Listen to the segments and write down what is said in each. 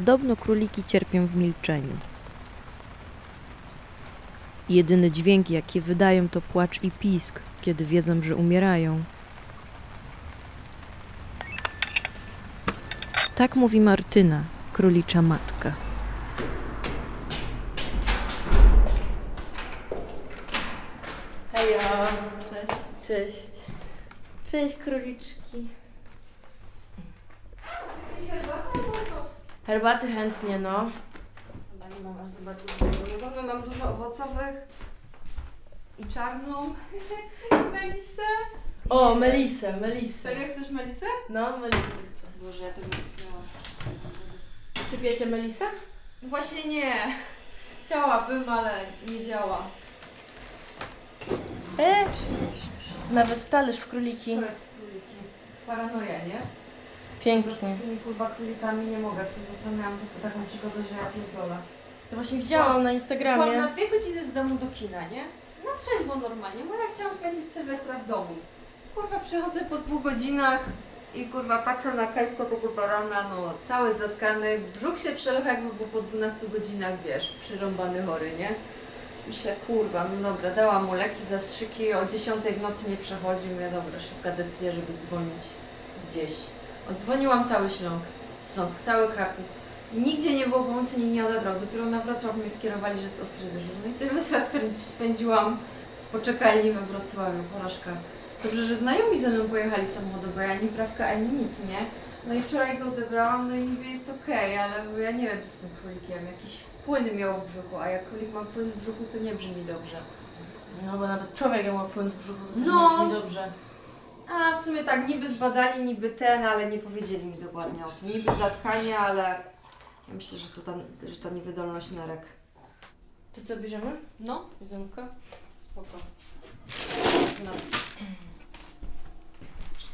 Podobno króliki cierpią w milczeniu. Jedyny dźwięk, jaki wydają, to płacz i pisk, kiedy wiedzą, że umierają. Tak mówi Martyna, królicza matka. Hejo. Cześć. Cześć. Cześć króliczki. Herbaty chętnie, no. Chyba nie mam aż za bardzo dużo. No mam dużo owocowych i czarną. Melisę. O, Melisę, Melisę. Serio chcesz Melisę? No, Melisę chcę. Boże, ja tego nie istniałam. Sypiecie Melisę? Właśnie nie. Chciałabym, ale nie działa. E! Nawet talerz w króliki. To jest króliki. Paranoja, nie? Po Pięknie. z tymi kurwa królikami nie mogę. W Sylwestra miałam taką- taką przygodę, że ja pierdolę. To właśnie widziałam na Szłam Instagramie. na dwie godziny z domu do kina, nie? Na trzeźwo normalnie, bo ja chciałam spędzić Sylwestra w domu. Kurwa, przychodzę po dwóch godzinach i kurwa patrzę na kajtko to kurwa rana, no cały zatkany, brzuch się przelewa jakby był po 12 godzinach, wiesz, przyrąbany chory, nie? Więc myślę, kurwa, no dobra, dałam mu leki, zastrzyki, o 10 w nocy nie przechodzi, mówię, dobra, szybka decyzja, żeby dzwonić gdzieś. Odzwoniłam cały Śląsk, Śląsk, cały Kraków. Nigdzie nie było pomocy, nikt nie odebrał. Dopiero na Wrocław mnie skierowali, że jest ostry dyżur. No i Sylwestra spędzi- spędziłam w poczekalni we Wrocławiu, porażka. Dobrze, że znajomi ze mną pojechali samochodem, bo ja ani prawka, ani nic, nie? No i wczoraj go odebrałam, no i niby jest okej, ale bo ja nie wiem, co z tym królikiem. Jakiś płyn miał w brzuchu, a jak królik ma płyn w brzuchu, to nie brzmi dobrze. No bo nawet człowiek ma płyn w brzuchu, to No. no. brzmi dobrze. A w sumie tak, niby zbadali, niby ten, ale nie powiedzieli mi dokładnie o co. Niby zatkanie, ale ja myślę, że to ta, że ta niewydolność nerek. To co bierzemy? No, Jedzonko? spoko. No.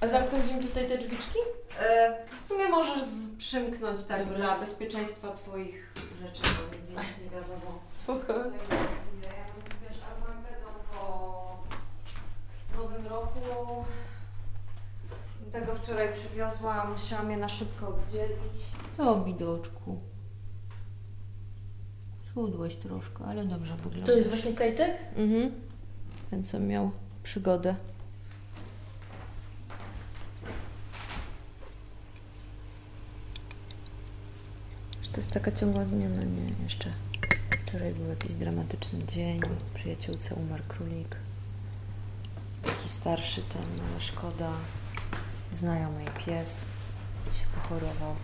A zamknąć im tutaj te drzwiczki? E, w sumie możesz z, przymknąć tak Dobra. dla bezpieczeństwa Twoich rzeczy, bo nigdy nic nie wiadomo. Spoko. Ja mam, wiesz, Armagedon po nowym roku. Tego wczoraj przywiozłam, musiałam je na szybko oddzielić. Co, bidoczku? Schudłeś troszkę, ale dobrze wygląda. To jest właśnie kajtek? Mhm. Ten, co miał przygodę. Że To jest taka ciągła zmiana, nie? Jeszcze wczoraj był jakiś dramatyczny dzień. Przyjaciółce umarł królik. Taki starszy ten, ale szkoda. Znajomej pies się pochorował.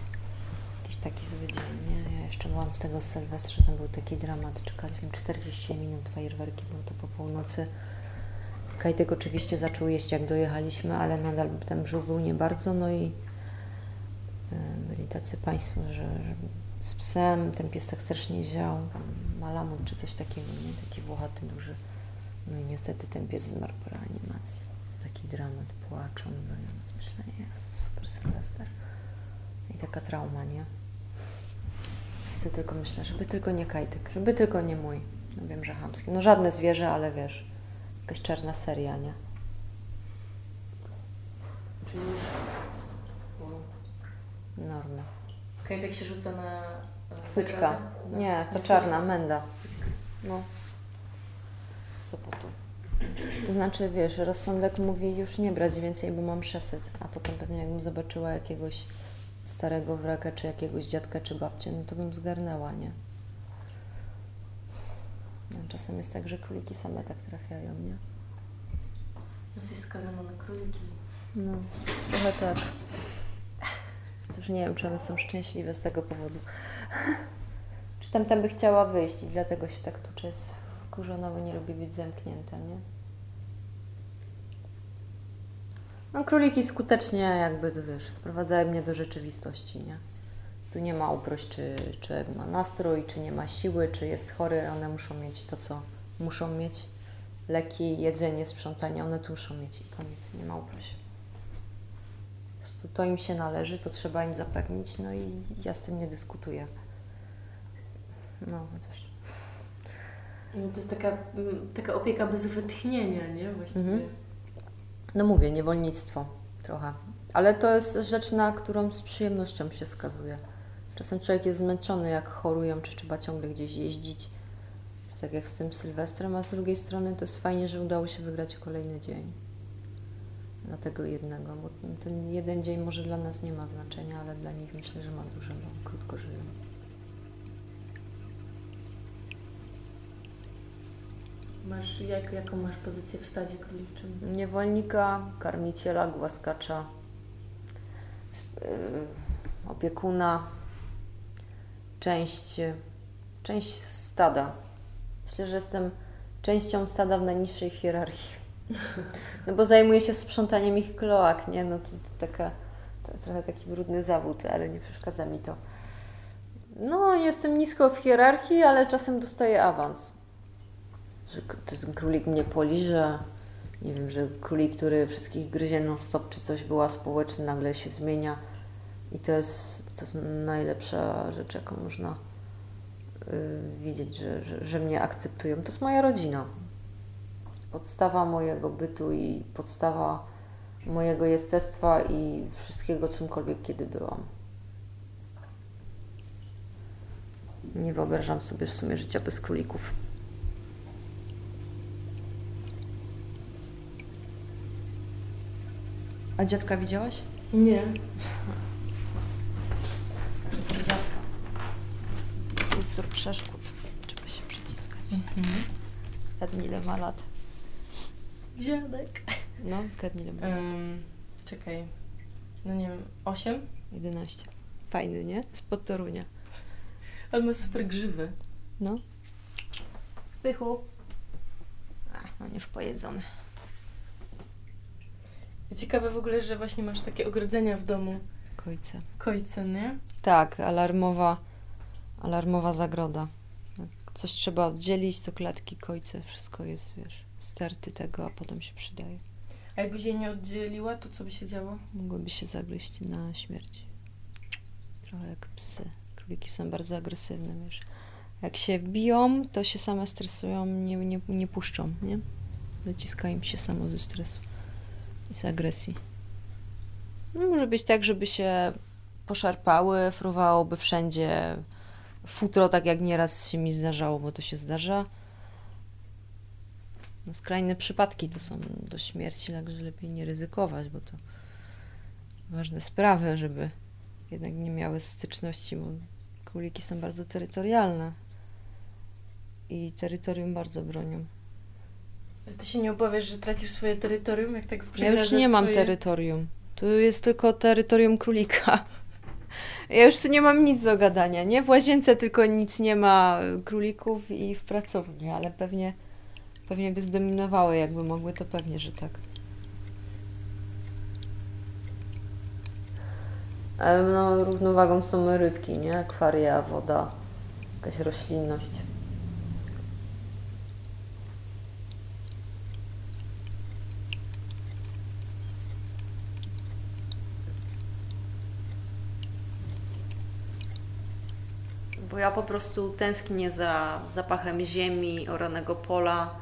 Jakiś taki zły dzień, nie? Ja jeszcze byłam z tego Sylwestra, tam był taki dramat. Czekaliśmy 40 minut, fajerwerki, było to po północy. Kajtek oczywiście zaczął jeść jak dojechaliśmy, ale nadal ten brzuch był nie bardzo, no i e, byli tacy państwo, że, że z psem ten pies tak strasznie ział, malamut czy coś takiego, nie? Taki włochaty, duży. No i niestety ten pies zmarł po reanimacji. Taki dramat, płaczą, no i myślę, Jezu, super Sylwester. I taka trauma, nie? I sobie tylko myślę, żeby tylko nie kajtek, żeby tylko nie mój. No wiem, że chamski. No żadne zwierzę, ale wiesz, jakaś czarna seria, nie? Czyli już... Norma. Kajtek się rzuca na... e? No. Nie, to czarna, menda. No. Z Sopotu. To znaczy, wiesz, rozsądek mówi już nie brać więcej, bo mam przesyt. A potem pewnie jakbym zobaczyła jakiegoś starego wraka, czy jakiegoś dziadka, czy babcię, no to bym zgarnęła, nie? No, czasem jest tak, że króliki same tak trafiają, nie? Jesteś skazana na króliki. No, trochę tak. Też nie wiem, czy one są szczęśliwe z tego powodu. Czy tam tam by chciała wyjść i dlatego się tak tucze jest wkurzona, bo nie lubi być zamknięta, nie? No, króliki skutecznie jakby, wiesz, sprowadzają mnie do rzeczywistości, nie? Tu nie ma uprość, czy człowiek ma nastrój, czy nie ma siły, czy jest chory. One muszą mieć to, co muszą mieć. Leki, jedzenie, sprzątanie, one tu muszą mieć i koniec, nie ma uprość. Po to im się należy, to trzeba im zapewnić, no i ja z tym nie dyskutuję. No, chociaż No to jest taka, mm, taka opieka bez wytchnienia, nie? Właściwie. Mhm. No mówię, niewolnictwo trochę. Ale to jest rzecz, na którą z przyjemnością się skazuje. Czasem człowiek jest zmęczony, jak chorują, czy trzeba ciągle gdzieś jeździć. Tak jak z tym Sylwestrem, a z drugiej strony to jest fajnie, że udało się wygrać kolejny dzień. Na tego jednego, bo ten jeden dzień może dla nas nie ma znaczenia, ale dla nich myślę, że ma duże, bo krótko żyją. Masz, jak, jaką masz pozycję w stadzie króliczym? Niewolnika, karmiciela, głaskacza, yy, opiekuna, część, część stada. Myślę, że jestem częścią stada w najniższej hierarchii. No bo zajmuję się sprzątaniem ich kloak, nie? No to, to taka, to trochę taki brudny zawód, ale nie przeszkadza mi to. No, jestem nisko w hierarchii, ale czasem dostaję awans. Że królik mnie poliże, nie wiem, że królik, który wszystkich gryzie non stop czy coś była społeczny, nagle się zmienia. I to jest, to jest najlepsza rzecz, jaką można y, widzieć, że, że, że mnie akceptują. To jest moja rodzina. Podstawa mojego bytu i podstawa mojego jestestwa i wszystkiego, czymkolwiek kiedy byłam. Nie wyobrażam sobie w sumie życia bez królików. A dziadka widziałaś? Nie. Dziadka. Jest tur przeszkód. Trzeba się przyciskać. Zgadnij, ile ma lat. Dziadek. No, zgadnij, ile ma lat. Um, czekaj. No nie wiem, 8? 11. Fajny, nie? Spod Torunia. On ma super grzywy. No. Pychu. Ach, on już pojedzony. Ciekawe w ogóle, że właśnie masz takie ogrodzenia w domu. Kojce. Kojce, nie? Tak, alarmowa, alarmowa zagroda. Jak coś trzeba oddzielić, to klatki, kojce, wszystko jest, wiesz, sterty tego, a potem się przydaje. A jakbyś jej nie oddzieliła, to co by się działo? Mogłyby się zagryźć na śmierć. Trochę jak psy. Króliki są bardzo agresywne, wiesz. Jak się biją, to się same stresują, nie, nie, nie puszczą, nie? Dociska im się samo ze stresu i z agresji. No, może być tak, żeby się poszarpały, fruwałoby wszędzie futro, tak jak nieraz się mi zdarzało, bo to się zdarza. No, skrajne przypadki to są do śmierci, także lepiej nie ryzykować, bo to ważne sprawy, żeby jednak nie miały styczności, bo króliki są bardzo terytorialne i terytorium bardzo bronią. Ty się nie obawiasz, że tracisz swoje terytorium, jak tak Ja już nie mam swoje... terytorium. Tu jest tylko terytorium królika. Ja już tu nie mam nic do gadania, nie? W łazience tylko nic nie ma królików i w pracowni, ale pewnie, pewnie by zdominowały, jakby mogły, to pewnie, że tak. Ale no, równowagą są rybki, nie? Akwaria, woda, jakaś roślinność. Bo ja po prostu tęsknię za zapachem ziemi, oranego pola,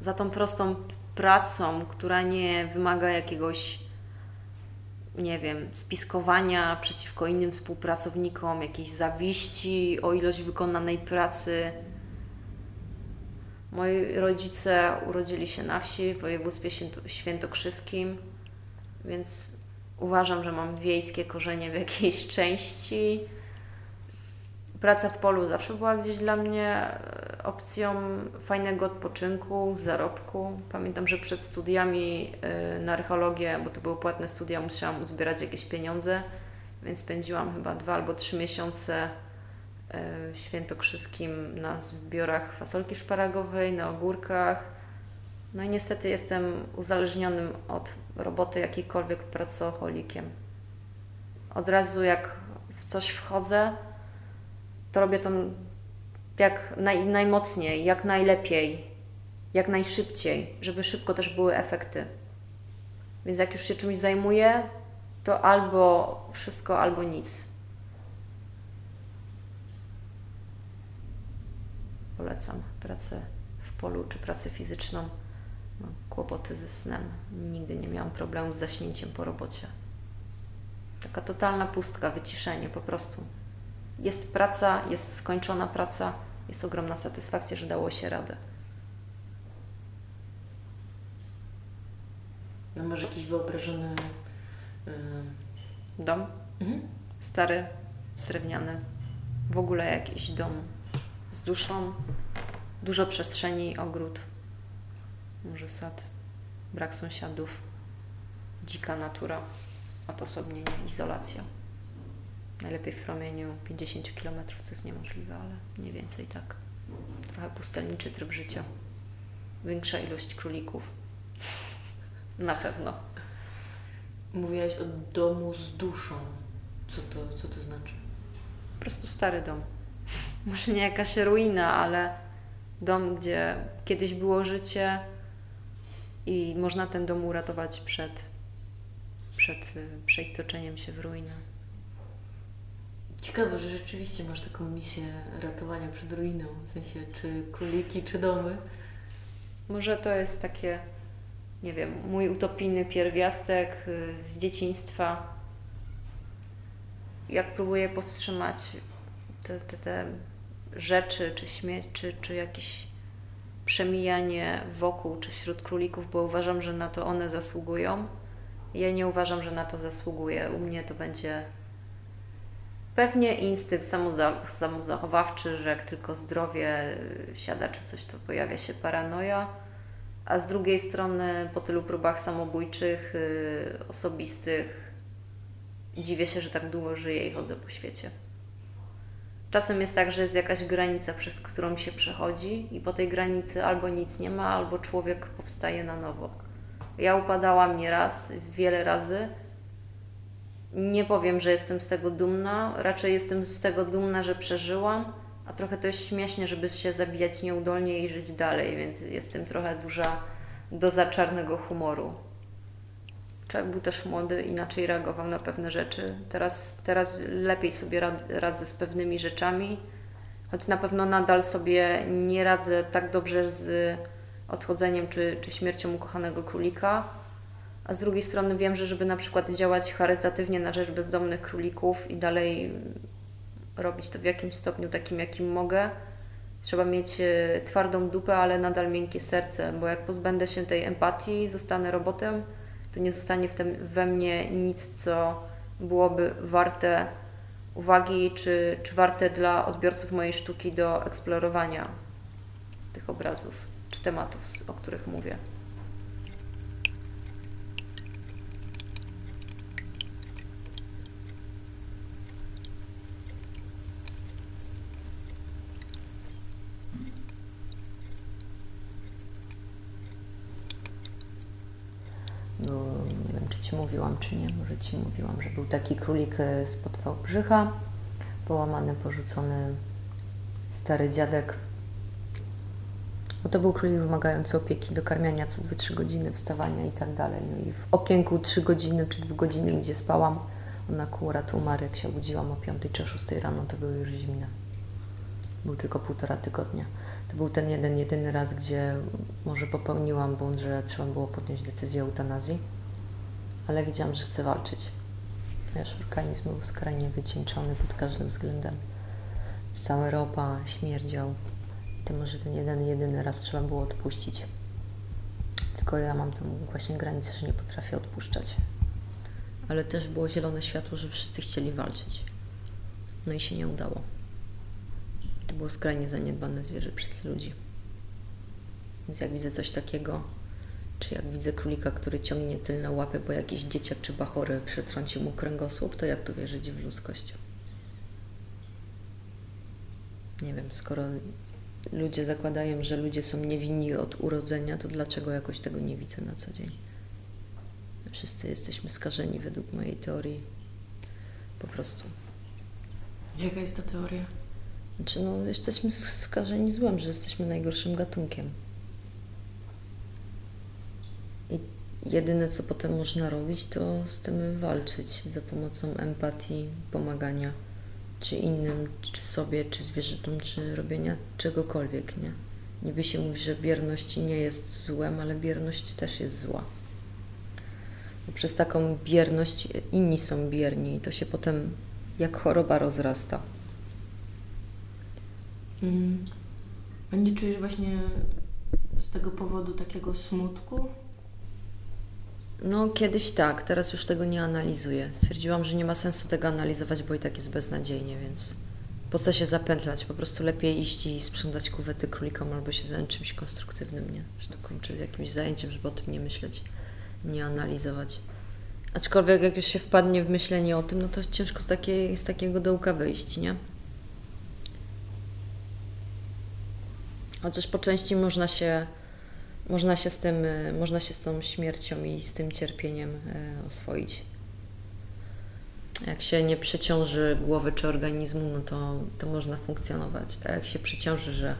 za tą prostą pracą, która nie wymaga jakiegoś, nie wiem, spiskowania przeciwko innym współpracownikom, jakiejś zawiści o ilość wykonanej pracy. Moi rodzice urodzili się na wsi w województwie święto- świętokrzyskim, więc uważam, że mam wiejskie korzenie w jakiejś części. Praca w polu zawsze była gdzieś dla mnie e, opcją fajnego odpoczynku, zarobku. Pamiętam, że przed studiami e, na archeologię, bo to były płatne studia, musiałam uzbierać jakieś pieniądze, więc spędziłam chyba dwa albo trzy miesiące e, w Świętokrzyskim na zbiorach fasolki szparagowej, na ogórkach. No i niestety jestem uzależnionym od roboty jakiejkolwiek pracocholikiem. Od razu jak w coś wchodzę, to robię to jak naj, najmocniej, jak najlepiej, jak najszybciej, żeby szybko też były efekty. Więc jak już się czymś zajmuję, to albo wszystko, albo nic. Polecam pracę w polu czy pracę fizyczną. No, kłopoty ze snem. Nigdy nie miałam problemu z zaśnięciem po robocie. Taka totalna pustka, wyciszenie po prostu. Jest praca, jest skończona praca, jest ogromna satysfakcja, że dało się radę. No może jakiś wyobrażony yy... dom? Mhm. Stary, drewniany, w ogóle jakiś dom z duszą, dużo przestrzeni, ogród, może sad, brak sąsiadów, dzika natura, odosobnienie, izolacja. Najlepiej w promieniu 50 km, co jest niemożliwe, ale mniej więcej tak. Trochę pustelniczy tryb życia. Większa ilość królików. Na pewno. Mówiłaś o domu z duszą. Co to, co to znaczy? Po prostu stary dom. Może nie jakaś ruina, ale dom, gdzie kiedyś było życie i można ten dom uratować przed, przed y, przeistoczeniem się w ruinę. Ciekawe, że rzeczywiście masz taką misję ratowania przed ruiną, w sensie czy króliki, czy domy. Może to jest takie, nie wiem, mój utopijny pierwiastek y, z dzieciństwa. Jak próbuję powstrzymać te, te, te rzeczy, czy śmierć, czy, czy jakieś przemijanie wokół, czy wśród królików, bo uważam, że na to one zasługują. Ja nie uważam, że na to zasługuje. U mnie to będzie pewnie instynkt samozachowawczy, że jak tylko zdrowie siada czy coś, to pojawia się paranoja. A z drugiej strony, po tylu próbach samobójczych, yy, osobistych, dziwię się, że tak długo żyję i chodzę po świecie. Czasem jest tak, że jest jakaś granica, przez którą się przechodzi, i po tej granicy albo nic nie ma, albo człowiek powstaje na nowo. Ja upadałam nieraz, wiele razy. Nie powiem, że jestem z tego dumna, raczej jestem z tego dumna, że przeżyłam, a trochę to jest śmiesznie, żeby się zabijać nieudolnie i żyć dalej, więc jestem trochę duża doza czarnego humoru. Człowiek był też młody, inaczej reagował na pewne rzeczy. Teraz, teraz lepiej sobie radzę z pewnymi rzeczami, choć na pewno nadal sobie nie radzę tak dobrze z odchodzeniem czy, czy śmiercią ukochanego królika. A z drugiej strony wiem, że żeby na przykład działać charytatywnie na rzecz bezdomnych królików i dalej robić to w jakimś stopniu takim, jakim mogę, trzeba mieć e, twardą dupę, ale nadal miękkie serce, bo jak pozbędę się tej empatii, zostanę robotem, to nie zostanie w tym, we mnie nic, co byłoby warte uwagi, czy, czy warte dla odbiorców mojej sztuki do eksplorowania tych obrazów czy tematów, o których mówię. był, nie wiem czy Ci mówiłam, czy nie, może Ci mówiłam, że był taki królik spod Wałbrzycha, połamany, porzucony stary dziadek. No to był królik wymagający opieki, dokarmiania co 2-3 godziny, wstawania i tak dalej. No i w okienku 3 godziny czy 2 godziny, gdzie spałam, on akurat umarł, jak się obudziłam o 5 czy 6 rano, to były już zimne. Był tylko półtora tygodnia. To był ten jeden, jedyny raz, gdzie może popełniłam błąd, że trzeba było podjąć decyzję o eutanazji, ale wiedziałam, że chcę walczyć. Nasz organizm był skrajnie wycieńczony pod każdym względem. Cała ropa śmierdział. To może ten jeden, jedyny raz trzeba było odpuścić. Tylko ja mam tą właśnie granicę, że nie potrafię odpuszczać. Ale też było zielone światło, że wszyscy chcieli walczyć. No i się nie udało. To było skrajnie zaniedbane zwierzę przez ludzi. Więc jak widzę coś takiego, czy jak widzę królika, który ciągnie tylne łapy, bo jakiś dzieciak czy bachory przetrącił mu kręgosłup, to jak tu wierzyć w ludzkość? Nie wiem, skoro ludzie zakładają, że ludzie są niewinni od urodzenia, to dlaczego jakoś tego nie widzę na co dzień? Wszyscy jesteśmy skażeni według mojej teorii. Po prostu. Jaka jest ta teoria? Znaczy, no, jesteśmy skażeni złem, że jesteśmy najgorszym gatunkiem. I jedyne, co potem można robić, to z tym walczyć za pomocą empatii, pomagania, czy innym, czy sobie, czy zwierzętom, czy robienia czegokolwiek, nie? Niby się mówi, że bierność nie jest złem, ale bierność też jest zła. Bo przez taką bierność inni są bierni i to się potem jak choroba rozrasta Mhm. A nie czujesz właśnie z tego powodu takiego smutku? No, kiedyś tak, teraz już tego nie analizuję. Stwierdziłam, że nie ma sensu tego analizować, bo i tak jest beznadziejnie, więc po co się zapętlać? Po prostu lepiej iść i sprzątać kuwety królikom albo się zająć czymś konstruktywnym, nie? Że to kończy jakimś zajęciem, żeby o tym nie myśleć, nie analizować. Aczkolwiek jak już się wpadnie w myślenie o tym, no to ciężko z, takiej, z takiego dołka wyjść, nie? Chociaż po części można się, można się z tym, y, można się z tą śmiercią i z tym cierpieniem y, oswoić. Jak się nie przeciąży głowy czy organizmu, no to, to można funkcjonować. A jak się przeciąży, że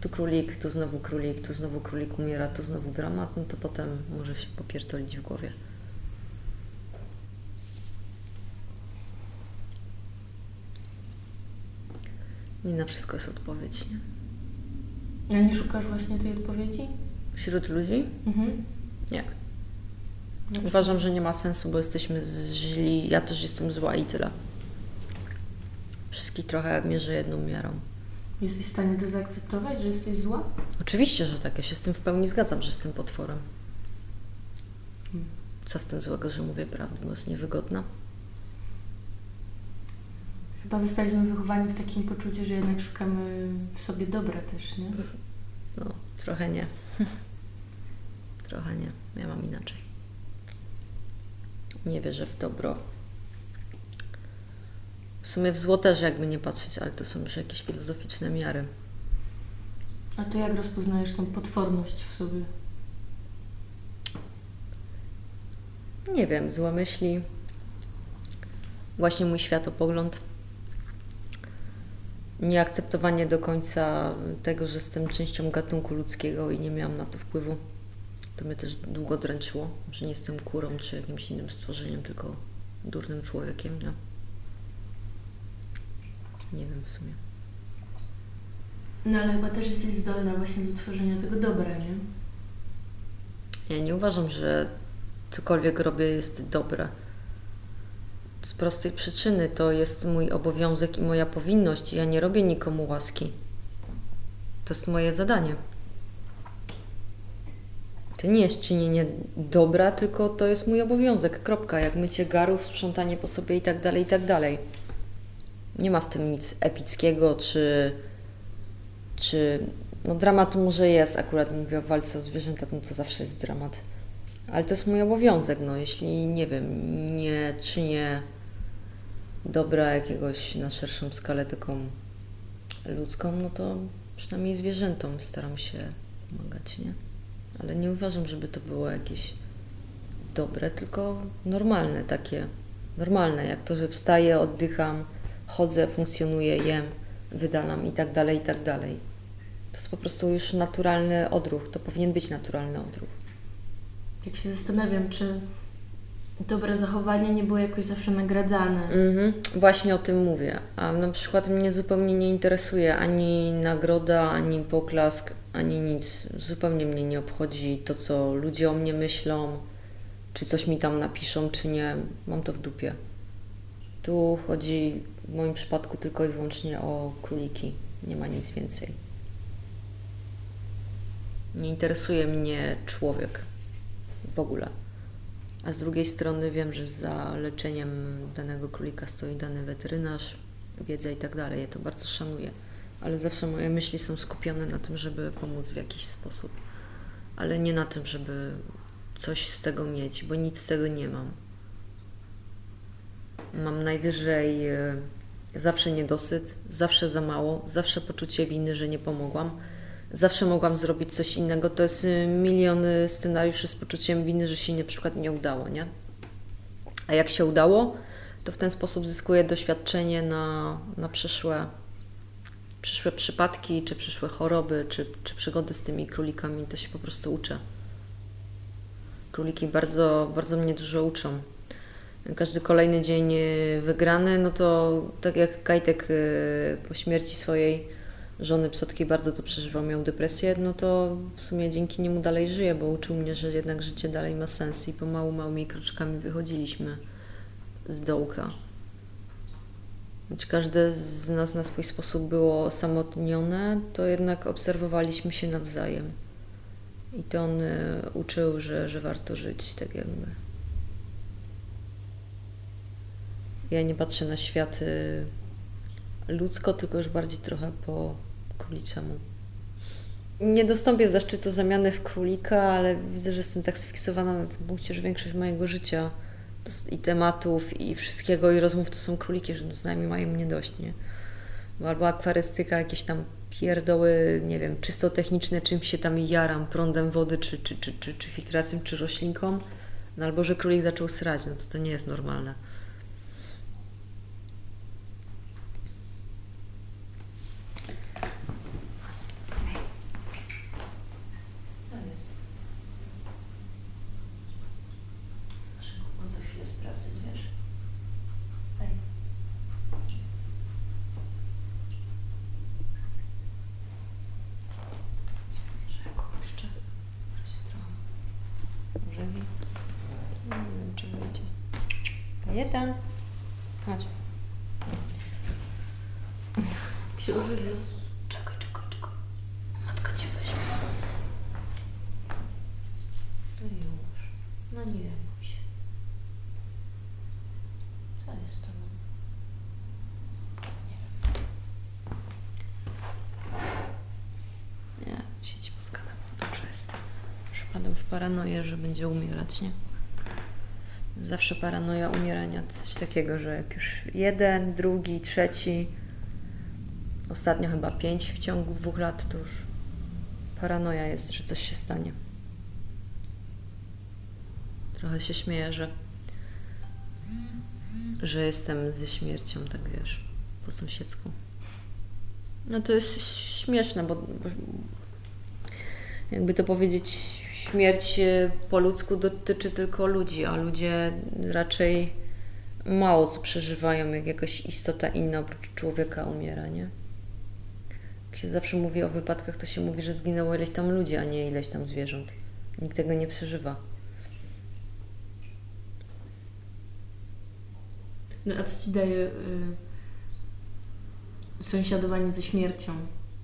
tu królik, tu znowu królik, tu znowu królik umiera, tu znowu dramat, no to potem może się popierdolić w głowie. Nie na wszystko jest odpowiedź, nie? A nie szukasz właśnie tej odpowiedzi? Wśród ludzi? Mhm. Nie. Uważam, że nie ma sensu, bo jesteśmy źli. Ja też jestem zła i tyle. Wszystkich trochę mierzę jedną miarą. Jesteś w stanie to zaakceptować, że jesteś zła? Oczywiście, że tak. Ja się z tym w pełni zgadzam, że jestem potworem. Co w tym złego, że mówię prawdę, bo jest niewygodna? Chyba zostaliśmy wychowani w takim poczuciu, że jednak szukamy w sobie dobra też, nie? No, trochę nie. trochę nie. Ja mam inaczej. Nie wierzę w dobro. W sumie w zło też jakby nie patrzeć, ale to są już jakieś filozoficzne miary. A to jak rozpoznajesz tą potworność w sobie? Nie wiem, złe myśli. Właśnie mój światopogląd. Nieakceptowanie do końca tego, że jestem częścią gatunku ludzkiego i nie miałam na to wpływu. To mnie też długo dręczyło, że nie jestem kurą czy jakimś innym stworzeniem, tylko durnym człowiekiem, nie? Nie wiem w sumie. No ale chyba też jesteś zdolna właśnie do tworzenia tego dobra, nie? Ja nie uważam, że cokolwiek robię jest dobre. Z prostej przyczyny to jest mój obowiązek i moja powinność. Ja nie robię nikomu łaski. To jest moje zadanie. To nie jest czynienie dobra, tylko to jest mój obowiązek. Kropka. Jak mycie garów, sprzątanie po sobie i tak dalej, i tak dalej. Nie ma w tym nic epickiego, czy, czy no dramatu może jest, akurat mówię o walce o zwierzęta, no to zawsze jest dramat. Ale to jest mój obowiązek, no jeśli, nie wiem, nie czynię dobra jakiegoś na szerszą skalę taką ludzką, no to przynajmniej zwierzętom staram się pomagać, nie? Ale nie uważam, żeby to było jakieś dobre, tylko normalne takie, normalne, jak to, że wstaję, oddycham, chodzę, funkcjonuję, jem, wydalam i tak dalej, i tak dalej. To jest po prostu już naturalny odruch, to powinien być naturalny odruch. Jak się zastanawiam, czy dobre zachowanie nie było jakoś zawsze nagradzane. Mhm, właśnie o tym mówię. A na przykład mnie zupełnie nie interesuje ani nagroda, ani poklask, ani nic. Zupełnie mnie nie obchodzi to, co ludzie o mnie myślą, czy coś mi tam napiszą, czy nie. Mam to w dupie. Tu chodzi w moim przypadku tylko i wyłącznie o króliki. Nie ma nic więcej. Nie interesuje mnie człowiek w ogóle. A z drugiej strony wiem, że za leczeniem danego królika stoi dany weterynarz, wiedza i tak dalej. Ja to bardzo szanuję. Ale zawsze moje myśli są skupione na tym, żeby pomóc w jakiś sposób. Ale nie na tym, żeby coś z tego mieć, bo nic z tego nie mam. Mam najwyżej e, zawsze niedosyt, zawsze za mało, zawsze poczucie winy, że nie pomogłam. Zawsze mogłam zrobić coś innego. To jest y, milion y, scenariuszy z poczuciem winy, że się na przykład nie udało, nie? A jak się udało, to w ten sposób zyskuję doświadczenie na, na przyszłe, przyszłe przypadki, czy przyszłe choroby, czy, czy przygody z tymi królikami. To się po prostu uczę. Króliki bardzo, bardzo mnie dużo uczą. Każdy kolejny dzień y, wygrany, no to tak jak Kajtek po śmierci swojej żony Psotki bardzo to przeżywał, miał depresję, no to w sumie dzięki niemu dalej żyję, bo uczył mnie, że jednak życie dalej ma sens i pomału, małymi kroczkami wychodziliśmy z dołka. choć każde z nas na swój sposób było osamotnione, to jednak obserwowaliśmy się nawzajem. I to on y, uczył, że, że warto żyć tak jakby. Ja nie patrzę na świat y, ludzko, tylko już bardziej trochę po króliczemu. Nie dostąpię zaszczytu zamiany w królika, ale widzę, że jestem tak sfiksowana na tym punkcie, że większość mojego życia i tematów, i wszystkiego, i rozmów to są króliki, że z nami mają mnie dość, nie? Albo akwarystyka, jakieś tam pierdoły, nie wiem, czysto techniczne, czym się tam jaram, prądem wody, czy, czy, czy, czy, czy filtracją, czy roślinką, no albo że królik zaczął srać, no to to nie jest normalne. Kajetan. Chodź. Książę Czekaj, czekaj, czekaj. Matka cię weźmie. No już. No nie bój się. Co jest to? Nie wiem. Nie, sieć poskana, bo dobrze jest. Już wpadam w paranoję, że będzie umierać, nie? zawsze paranoja umierania, coś takiego, że jak już jeden, drugi, trzeci, ostatnio chyba pięć w ciągu dwóch lat, to już paranoja jest, że coś się stanie. Trochę się śmieję, że, że jestem ze śmiercią, tak wiesz, po sąsiedzku. No to jest śmieszne, bo, bo jakby to powiedzieć, śmierć e, po ludzku dotyczy tylko ludzi, a ludzie raczej mało co przeżywają, jak jakaś istota inna oprócz człowieka umiera, nie? Jak się zawsze mówi o wypadkach, to się mówi, że zginęło ileś tam ludzi, a nie ileś tam zwierząt. Nikt tego nie przeżywa. No a co ci daje y, sąsiadowanie ze śmiercią?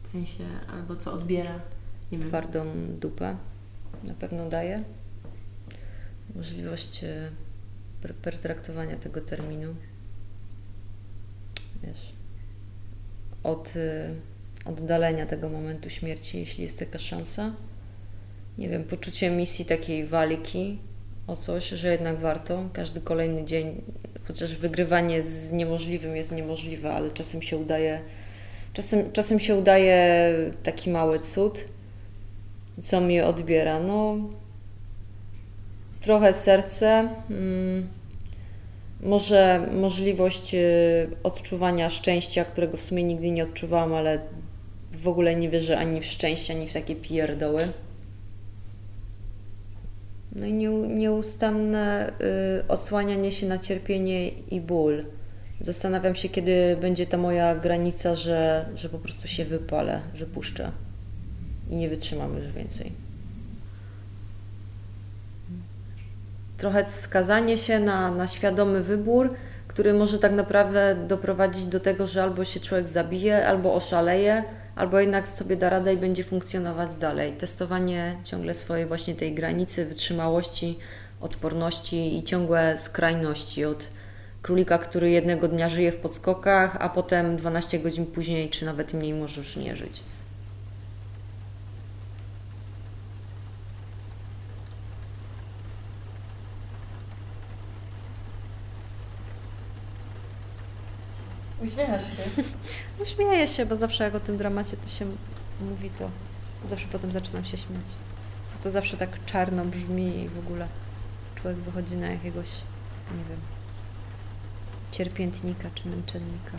W sensie, albo co odbiera? Nie wiem. Twardą dupę na pewno daje. Możliwość e, pertraktowania tego terminu. Wiesz, od e, oddalenia tego momentu śmierci, jeśli jest taka szansa. Nie wiem, poczucie misji takiej walki o coś, że jednak warto. Każdy kolejny dzień, chociaż wygrywanie z niemożliwym jest niemożliwe, ale czasem się udaje, czasem, czasem się udaje taki mały cud co mi odbiera? No, trochę serce, hmm, może możliwość y, odczuwania szczęścia, którego w sumie nigdy nie odczuwałam, ale w ogóle nie wierzę ani w szczęście, ani w takie pierdoły. No i nieustanne y, odsłanianie się na cierpienie i ból. Zastanawiam się, kiedy będzie ta moja granica, że, że po prostu się wypalę, że puszczę i nie wytrzymam już więcej. Trochę skazanie się na, na świadomy wybór, który może tak naprawdę doprowadzić do tego, że albo się człowiek zabije, albo oszaleje, albo jednak sobie da radę i będzie funkcjonować dalej. Testowanie ciągle swojej właśnie tej granicy wytrzymałości, odporności i ciągłe skrajności od królika, który jednego dnia żyje w podskokach, a potem 12 godzin później, czy nawet mniej, może już nie żyć. Uśmiechasz się? No śmieję się, bo zawsze jak o tym dramacie to się mówi, to zawsze potem zaczynam się śmiać. To zawsze tak czarno brzmi i w ogóle człowiek wychodzi na jakiegoś, nie wiem, cierpiętnika czy męczennika.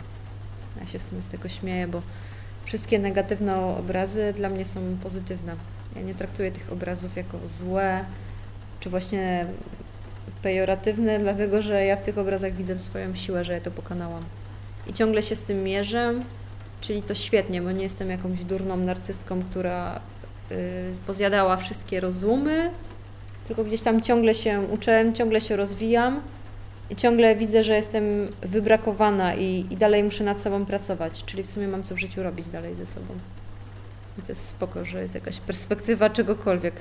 Ja się w sumie z tego śmieję, bo wszystkie negatywne obrazy dla mnie są pozytywne. Ja nie traktuję tych obrazów jako złe, czy właśnie pejoratywne, dlatego że ja w tych obrazach widzę swoją siłę, że ja to pokonałam i ciągle się z tym mierzę, czyli to świetnie, bo nie jestem jakąś durną narcystką, która y, pozjadała wszystkie rozumy, tylko gdzieś tam ciągle się uczę, ciągle się rozwijam i ciągle widzę, że jestem wybrakowana i, i dalej muszę nad sobą pracować, czyli w sumie mam co w życiu robić dalej ze sobą. I to jest spoko, że jest jakaś perspektywa czegokolwiek.